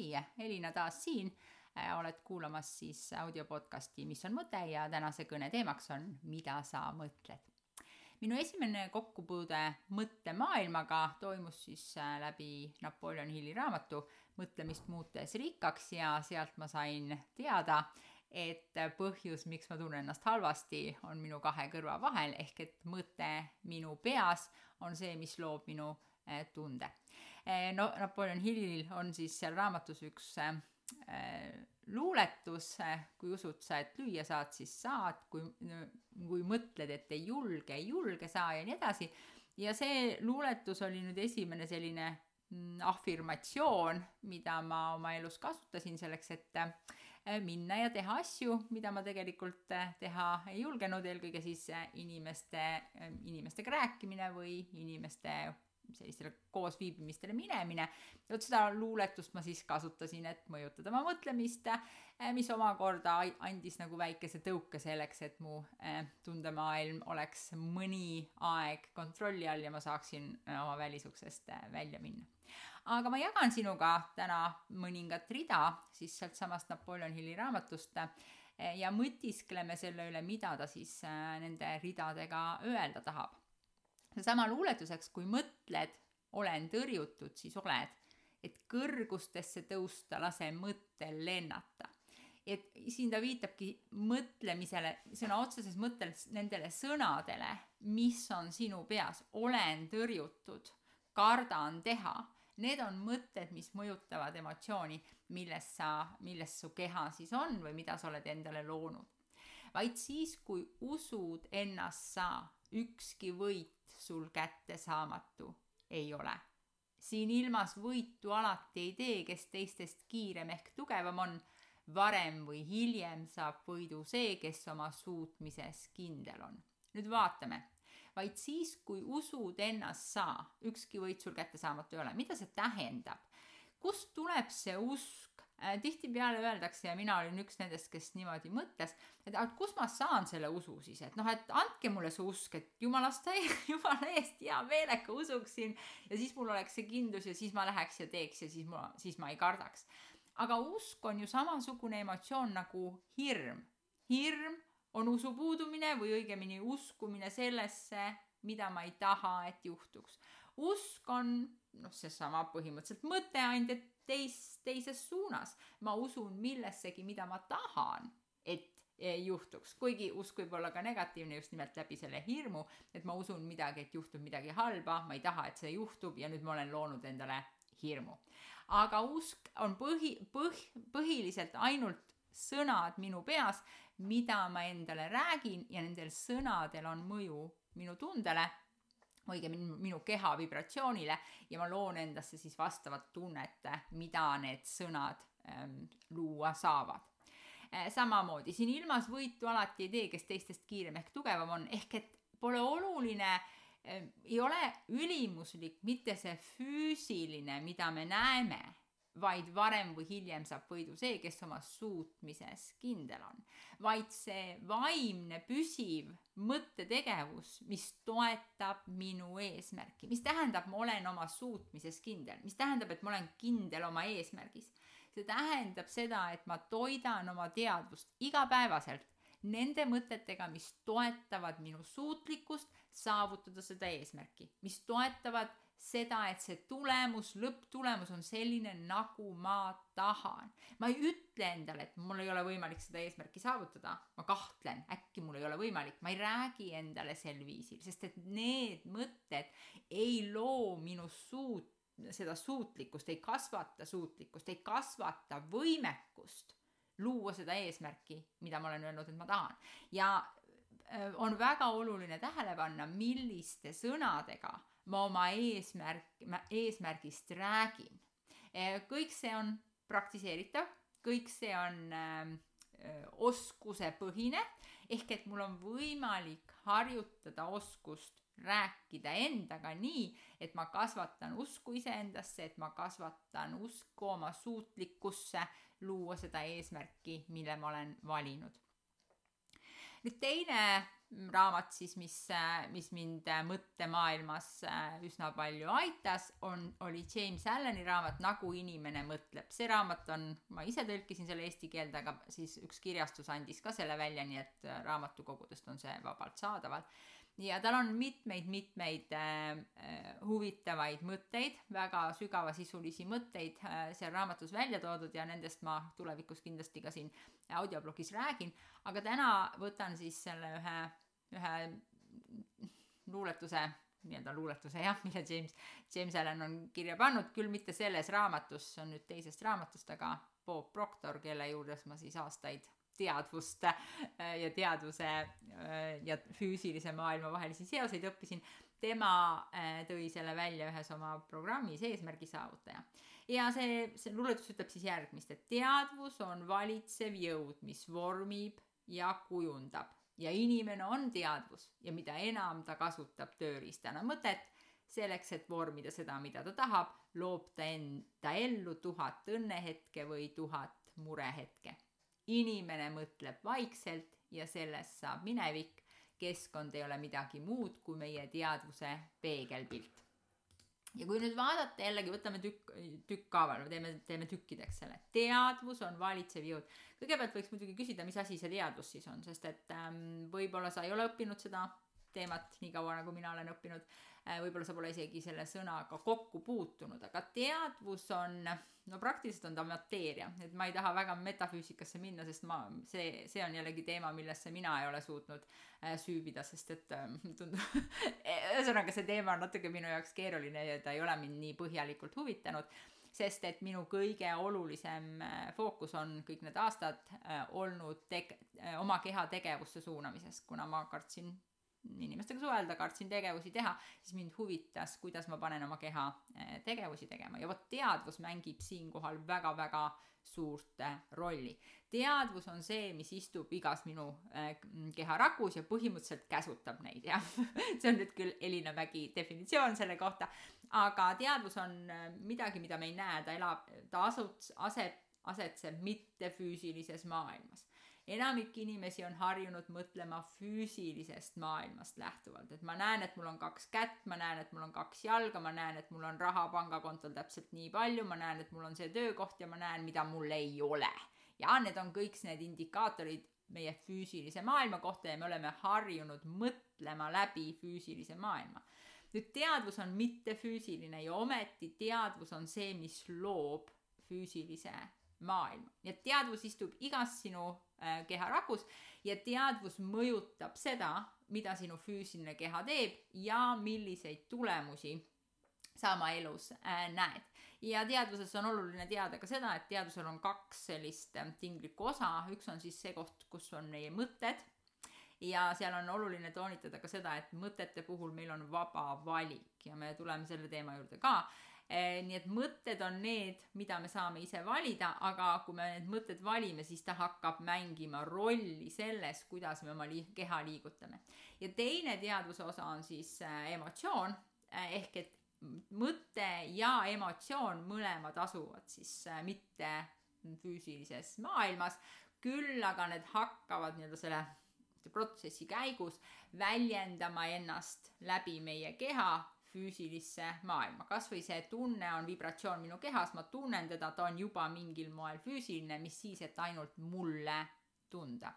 hei, Elina taas siin. oled kuulamas siis audiopodcasti Mis on mõte ja tänase kõne teemaks on Mida sa mõtled. minu esimene kokkupuude mõttemaailmaga toimus siis läbi Napoleon Hilli raamatu Mõtlemist muutes rikkaks ja sealt ma sain teada, et põhjus, miks ma tunnen ennast halvasti, on minu kahe kõrva vahel, ehk et mõte minu peas on see, mis loob minu eh, tunde. Eh, no Napoleon Hillil on siis seal raamatus üks eh, luuletus, kui usud sa, et lüüa saad, siis saad, kui, kui mõtled, et ei julge, ei julge saa ja nii edasi. ja see luuletus oli nüüd esimene selline mm, afirmatsioon, mida ma oma elus kasutasin selleks, et minna ja teha asju, mida ma tegelikult teha ei julgenud, eelkõige siis inimeste, inimestega rääkimine või inimeste sellistele koosviibimistele minemine. vot seda luuletust ma siis kasutasin, et mõjutada oma mõtlemist, mis omakorda andis nagu väikese tõuke selleks, et mu tundemaailm oleks mõni aeg kontrolli all ja ma saaksin oma välisuksest välja minna aga ma jagan sinuga täna mõningat rida siis sealtsamast Napoleon Hilli raamatust eh, ja mõtiskleme selle üle, mida ta siis eh, nende ridadega öelda tahab. Seesama luuletuseks, kui mõtled, olen tõrjutud, siis oled, et kõrgustesse tõusta, lase mõttel lennata. Et siin ta viitabki mõtlemisele, sõna otseses mõttes nendele sõnadele, mis on sinu peas, olen tõrjutud, kardan teha. Need on mõtted, mis mõjutavad emotsiooni, milles sa, milles su keha siis on või mida sa oled endale loonud. vaid siis, kui usud ennast sa, ükski võit sul kättesaamatu ei ole. siin ilmas võitu alati ei tee, kes teistest kiirem ehk tugevam on. varem või hiljem saab võidu see, kes oma suutmises kindel on. nüüd vaatame vaid siis, kui usud ennast sa, ükski võit sul kättesaamatu ei ole. mida see tähendab? kust tuleb see usk? Äh, tihtipeale öeldakse ja mina olin üks nendest, kes niimoodi mõtles, et aga kust ma saan selle usu siis, et noh, et andke mulle see usk, et jumalast, jumala eest hea meelega usuksin ja siis mul oleks see kindlus ja siis ma läheks ja teeks ja siis ma, siis ma ei kardaks. aga usk on ju samasugune emotsioon nagu hirm. hirm on usu puudumine või õigemini uskumine sellesse, mida ma ei taha, et juhtuks. usk on noh, seesama põhimõtteliselt mõtteandja teis, teises suunas. ma usun millessegi, mida ma tahan, et juhtuks, kuigi usk võib olla ka negatiivne just nimelt läbi selle hirmu, et ma usun midagi, et juhtub midagi halba, ma ei taha, et see juhtub ja nüüd ma olen loonud endale hirmu. aga usk on põhi, põh-, põhiliselt ainult sõnad minu peas, mida ma endale räägin ja nendel sõnadel on mõju minu tundele, õigemini minu keha vibratsioonile ja ma loon endasse siis vastavat tunnet, mida need sõnad ähm, luua saavad äh,. samamoodi siin ilmas võitu alati ei tee, kes teistest kiirem ehk tugevam on, ehk et pole oluline äh, ei ole ülimuslik mitte see füüsiline, mida me näeme vaid varem või hiljem saab võidu see, kes oma suutmises kindel on. vaid see vaimne püsiv mõttetegevus, mis toetab minu eesmärki, mis tähendab, ma olen oma suutmises kindel, mis tähendab, et ma olen kindel oma eesmärgis. see tähendab seda, et ma toidan oma teadvust igapäevaselt nende mõtetega, mis toetavad minu suutlikkust saavutada seda eesmärki, mis toetavad seda, et see tulemus, lõpptulemus on selline, nagu ma tahan. ma ei ütle endale, et mul ei ole võimalik seda eesmärki saavutada, ma kahtlen, äkki mul ei ole võimalik, ma ei räägi endale sel viisil, sest et need mõtted ei loo minu suut-, seda suutlikkust, ei kasvata suutlikkust, ei kasvata võimekust luua seda eesmärki, mida ma olen öelnud, et ma tahan. ja äh, on väga oluline tähele panna, milliste sõnadega ma oma eesmärk, eesmärgist räägin. Eh, kõik see on praktiseeritav, kõik see on äh, oskusepõhine ehk et mul on võimalik harjutada oskust rääkida endaga nii, et ma kasvatan usku iseendasse, et ma kasvatan usku oma suutlikkusse luua seda eesmärki, mille ma olen valinud nüüd teine raamat siis, mis, mis mind mõttemaailmas üsna palju aitas, on, oli James Alleni raamat Nagu inimene mõtleb. see raamat on, ma ise tõlkisin selle eesti keelde, aga siis üks kirjastus andis ka selle välja, nii et raamatukogudest on see vabalt saadaval ja tal on mitmeid-mitmeid äh, huvitavaid mõtteid, väga sügavasisulisi mõtteid äh, seal raamatus välja toodud ja nendest ma tulevikus kindlasti ka siin audioblogis räägin, aga täna võtan siis selle ühe, ühe luuletuse nii-öelda luuletuse jah, mille James, James Allan on kirja pannud, küll mitte selles raamatus, see on nüüd teisest raamatust, aga Bob Proctor, kelle juures ma siis aastaid teadvust ja teadvuse ja füüsilise maailma vahelisi seoseid õppisin, tema äh, tõi selle välja ühes oma programmis Eesmärgi saavutaja. ja see, see luuletus ütleb siis järgmist, et teadvus on valitsev jõud, mis vormib ja kujundab ja inimene on teadvus ja mida enam ta kasutab tööriistana mõtet, selleks, et vormida seda, mida ta tahab, loob ta enda ellu tuhat õnnehetke või tuhat murehetke inimene mõtleb vaikselt ja sellest saab minevik. keskkond ei ole midagi muud kui meie teadvuse peegelpilt. Ja kui nüüd vaadata jällegi, võtame tükk, tükkhaaval, teeme, teeme tükkideks selle. teadvus on valitsev jõud. kõigepealt võiks muidugi küsida, mis asi see teadvus siis on, sest et ähm, võib-olla sa ei ole õppinud seda teemat nii kaua, nagu mina olen õppinud. Äh, võib-olla sa pole isegi selle sõnaga kokku puutunud, aga teadvus on, no praktiliselt on ta mateeria, et ma ei taha väga metafüüsikasse minna, sest ma, see, see on jällegi teema, millesse mina ei ole suutnud äh, süüvida, sest et äh, tundub ühesõnaga see teema on natuke minu jaoks keeruline ja ta ei ole mind nii põhjalikult huvitanud. Sest et minu kõige olulisem fookus on kõik need aastad olnud teg-, oma keha tegevusse suunamises, kuna ma kartsin inimestega suhelda, kartsin tegevusi teha, siis mind huvitas, kuidas ma panen oma keha eh, tegevusi tegema. Ja vot teadvus mängib siinkohal väga-väga suurt eh, rolli. teadvus on see, mis istub igas minu eh, keharakus ja põhimõtteliselt käsutab neid, jah. See on nüüd küll Elina Mägi definitsioon selle kohta, aga teadvus on midagi, mida me ei näe, ta elab, ta asut-, aseb, asetseb mittefüüsilises maailmas enamik inimesi on harjunud mõtlema füüsilisest maailmast lähtuvalt, et ma näen, et mul on kaks kätt, ma näen, et mul on kaks jalga, ma näen, et mul on raha pangakontol täpselt nii palju, ma näen, et mul on see töökoht ja ma näen, mida mul ei ole. ja need on kõik need indikaatorid meie füüsilise maailma kohta ja me oleme harjunud mõtlema läbi füüsilise maailma. nüüd teadvus on mittefüüsiline ja ometi teadvus on see, mis loob füüsilise maailma. nii et teadvus istub igas sinu äh, keharakus ja teadvus mõjutab seda, mida sinu füüsiline keha teeb ja milliseid tulemusi sa oma elus äh, näed. ja teadvuses on oluline teada ka seda, et teadvusel on kaks sellist äh, tinglikku osa, üks on siis see koht, kus on meie mõtted ja seal on oluline toonitada ka seda, et mõtete puhul meil on vaba valik ja me tuleme selle teema juurde ka nii et mõtted on need, mida me saame ise valida, aga kui me need mõtted valime, siis ta hakkab mängima rolli selles, kuidas me oma li keha liigutame. ja teine teadvuse osa on siis äh, emotsioon. Äh, ehk et mõte ja emotsioon mõlemad asuvad siis mitte füüsilises maailmas, küll aga need hakkavad nii-öelda selle protsessi käigus väljendama ennast läbi meie keha füüsilisse maailma, kasvõi see tunne on vibratsioon minu kehas, ma tunnen teda, ta on juba mingil moel füüsiline, mis siis, et ainult mulle tunda.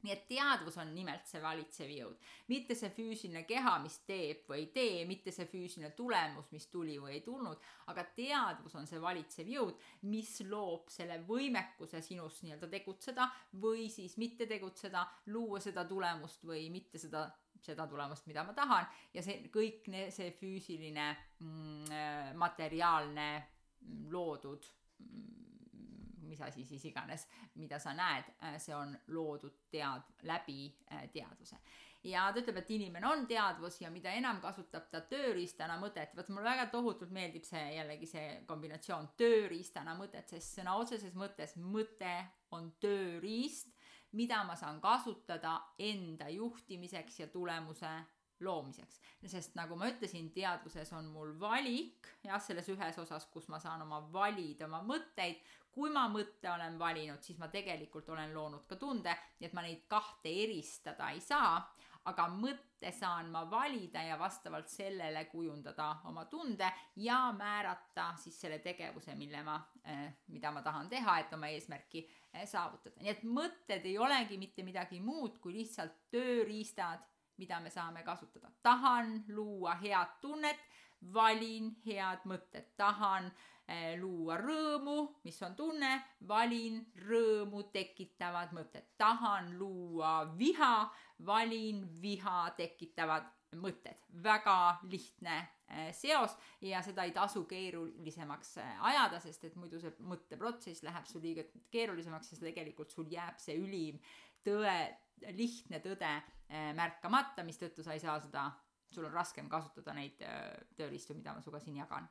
nii et teadvus on nimelt see valitsev jõud, mitte see füüsiline keha, mis teeb või ei tee, mitte see füüsiline tulemus, mis tuli või ei tulnud, aga teadvus on see valitsev jõud, mis loob selle võimekuse sinus nii-öelda tegutseda või siis mitte tegutseda, luua seda tulemust või mitte seda seda tulemust, mida ma tahan ja see kõik see füüsiline mm, äh, materiaalne mm, loodud mm, mis asi siis iganes, mida sa näed, äh, see on loodud tead-, läbi äh, teadvuse. ja ta ütleb, et inimene on teadvus ja mida enam kasutab ta tööriistana mõtet, vot mulle väga tohutult meeldib see jällegi see kombinatsioon tööriistana mõtet, sest sõna otseses mõttes mõte on tööriist mida ma saan kasutada enda juhtimiseks ja tulemuse loomiseks. sest nagu ma ütlesin, teadvuses on mul valik, jah, selles ühes osas, kus ma saan oma valida oma mõtteid, kui ma mõtte olen valinud, siis ma tegelikult olen loonud ka tunde, nii et ma neid kahte eristada ei saa, aga mõtte saan ma valida ja vastavalt sellele kujundada oma tunde ja määrata siis selle tegevuse, mille ma, eh, mida ma tahan teha, et oma eesmärki eh, saavutada. nii et mõtted ei olegi mitte midagi muud kui lihtsalt tööriistad, mida me saame kasutada. tahan luua head tunnet, valin head mõtted, tahan Eh, luua rõõmu, mis on tunne, valin rõõmu tekitavad mõtted. tahan luua viha, valin viha tekitavad mõtted. väga lihtne eh, seos ja seda ei tasu keerulisemaks eh, ajada, sest et muidu see mõtteprotsess läheb sul liiga keerulisemaks ja tegelikult sul jääb see ülim tõe, lihtne tõde märkamata, mistõttu sa ei saa seda, sul on raskem kasutada neid tööriistu, mida ma sinuga siin jagan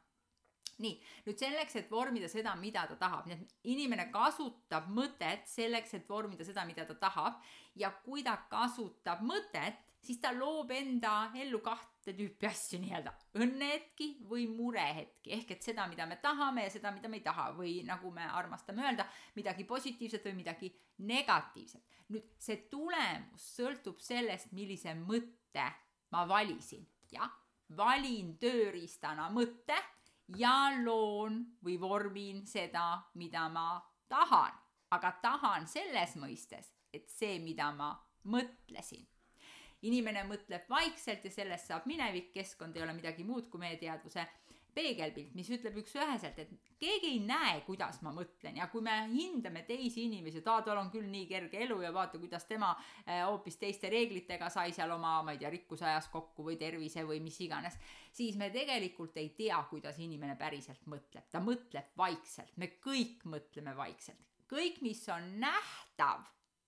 nii, nüüd selleks, et vormida seda, mida ta tahab, nii et inimene kasutab mõtet selleks, et vormida seda, mida ta tahab. Ja kui ta kasutab mõtet, siis ta loob enda ellu kahte tüüpi asju nii-öelda, õnnehetki või murehetki, ehk et seda, mida me tahame ja seda, mida me ei taha. Või nagu me armastame öelda, midagi positiivset või midagi negatiivset. nüüd see tulemus sõltub sellest, millise mõtte ma valisin, jah, valin tööriistana mõtte ja loon või vormin seda, mida ma tahan, aga tahan selles mõistes, et see, mida ma mõtlesin. inimene mõtleb vaikselt ja sellest saab minevik, keskkond ei ole midagi muud kui meie teadvuse peegelpilt, mis ütleb üks-üheselt, et keegi ei näe, kuidas ma mõtlen ja kui me hindame teisi inimesi, et aa, tal on küll nii kerge elu ja vaata, kuidas tema eh, hoopis teiste reeglitega sai seal oma, ma ei tea, rikkuse ajas kokku või tervise või mis iganes, siis me tegelikult ei tea, kuidas inimene päriselt mõtleb. ta mõtleb vaikselt, me kõik mõtleme vaikselt. kõik, mis on nähtav,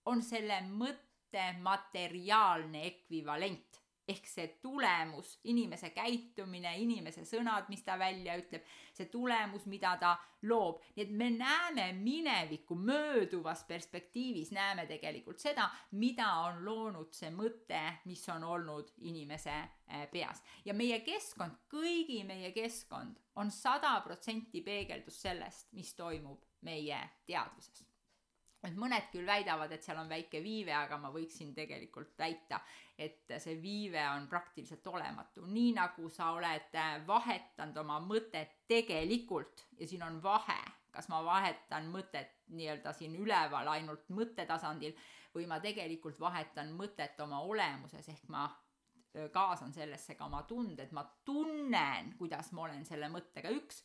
on selle mõtte materiaalne ekvivalent ehk see tulemus, inimese käitumine, inimese sõnad, mis ta välja ütleb, see tulemus, mida ta loob, nii et me näeme minevikku mööduvas perspektiivis, näeme tegelikult seda, mida on loonud see mõte, mis on olnud inimese eh, peas. ja meie keskkond, kõigi meie keskkond on sada protsenti peegeldus sellest, mis toimub meie teadvuses et mõned küll väidavad, et seal on väike viive, aga ma võiksin tegelikult väita, et see viive on praktiliselt olematu, nii nagu sa oled vahetanud oma mõtet tegelikult ja siin on vahe, kas ma vahetan mõtet nii-öelda siin üleval ainult mõttetasandil või ma tegelikult vahetan mõtet oma olemuses, ehk ma kaasan sellesse ka oma tunded, ma tunnen, kuidas ma olen selle mõttega üks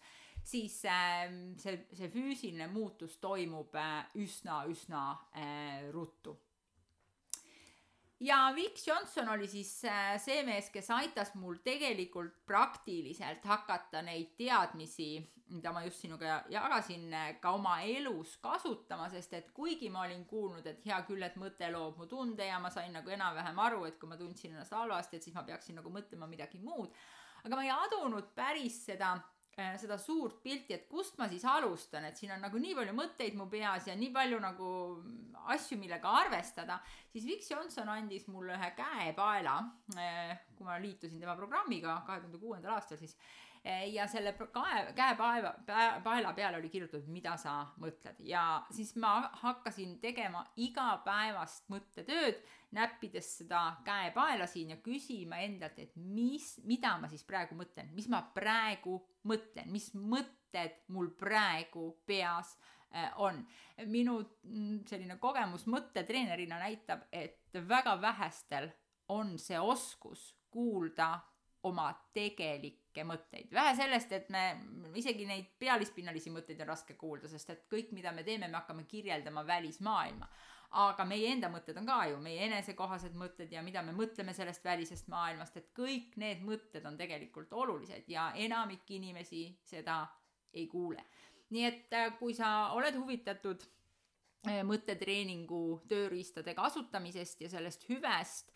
siis äh, see, see füüsiline muutus toimub äh, üsna, üsna äh, ruttu. Ja Vic Johnson oli siis äh, see mees, kes aitas mul tegelikult praktiliselt hakata neid teadmisi, mida ma just sinuga jagasin, äh, ka oma elus kasutama, sest et kuigi ma olin kuulnud, et hea küll, et mõte loob mu tunde ja ma sain nagu enam-vähem aru, et kui ma tundsin ennast halvasti, et siis ma peaksin nagu mõtlema midagi muud, aga ma ei adunud päris seda Äh, seda suurt pilti, et kust ma siis alustan, et siin on nagu nii palju mõtteid mu peas ja nii palju nagu asju, millega arvestada, siis Vic Johnson andis mulle ühe käepaela, äh, kui ma liitusin tema programmiga kahe tuhande kuuendal aastal, siis ja selle kae, käepaeva, paela peale oli kirjutatud, mida sa mõtled ja siis ma hakkasin tegema igapäevast mõttetööd, näppides seda käepaela siin ja küsima endalt, et mis, mida ma siis praegu mõtlen, mis ma praegu mõtlen, mis mõtted mul praegu peas eh, on. minu mm, selline kogemus mõttetreenerina näitab, et väga vähestel on see oskus kuulda oma tegelikke mõtteid. vähe sellest, et me isegi neid pealispinnalisi mõtteid on raske kuulda, sest et kõik, mida me teeme, me hakkame kirjeldama välismaailma. aga meie enda mõtted on ka ju meie enesekohased mõtted ja mida me mõtleme sellest välisest maailmast, et kõik need mõtted on tegelikult olulised ja enamik inimesi seda ei kuule. nii et äh, kui sa oled huvitatud äh, mõttetreeningu tööriistade kasutamisest ja sellest hüvest,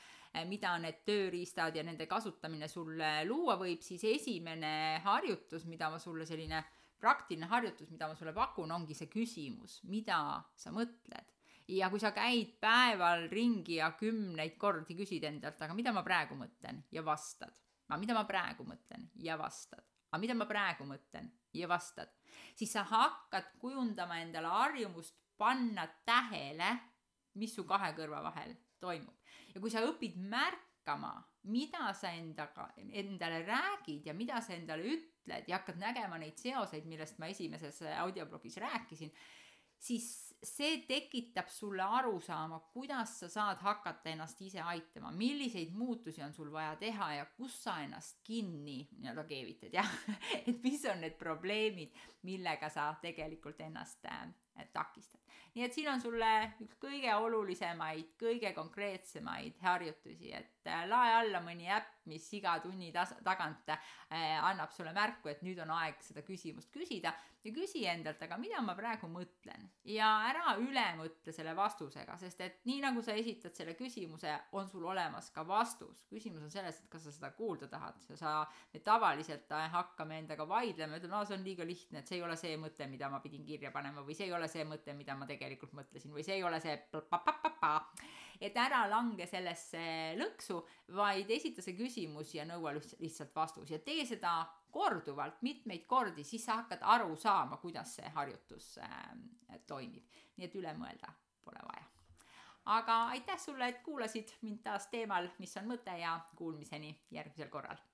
mida need tööriistad ja nende kasutamine sulle luua võib, siis esimene harjutus, mida ma sulle, selline praktiline harjutus, mida ma sulle pakun, ongi see küsimus, mida sa mõtled. ja kui sa käid päeval ringi ja kümneid kordi küsid endalt, aga mida ma praegu mõtlen? ja vastad, aga mida ma praegu mõtlen? ja vastad, aga mida ma praegu mõtlen? ja vastad, siis sa hakkad kujundama endale harjumust panna tähele, mis su kahe kõrva vahel toimub. ja kui sa õpid märkama, mida sa endaga, endale räägid ja mida sa endale ütled ja hakkad nägema neid seoseid, millest ma esimeses audioblogis rääkisin, siis see tekitab sulle arusaama, kuidas sa saad hakata ennast ise aitama, milliseid muutusi on sul vaja teha ja kus sa ennast kinni nii-öelda keevitad, jah. et mis on need probleemid, millega sa tegelikult ennast äh, takistad. nii et siin on sulle üks kõige olulisemaid, kõige konkreetsemaid harjutusi, et äh, lae alla mõni äpp, mis iga tunni tas-, tagant äh, annab sulle märku, et nüüd on aeg seda küsimust küsida ja küsi endalt, aga mida ma praegu mõtlen ja ära üle mõtle selle vastusega, sest et nii nagu sa esitad selle küsimuse, on sul olemas ka vastus. küsimus on selles, et kas sa seda kuulda tahad, sa, me tavaliselt hakkame endaga vaidlema, ütleme, aa, see on liiga lihtne, et see ei ole see mõte, mida ma pidin kirja panema või see ei ole see mõte, mida ma tegelikult mõtlesin või see ei ole see et ära lange sellesse lõksu, vaid esita see küsimus ja nõua lihtsalt vastus ja tee seda korduvalt, mitmeid kordi, siis sa hakkad aru saama, kuidas see harjutus äh, toimib. nii et üle mõelda pole vaja. aga aitäh sulle, et kuulasid mind taas teemal, mis on mõte ja kuulmiseni järgmisel korral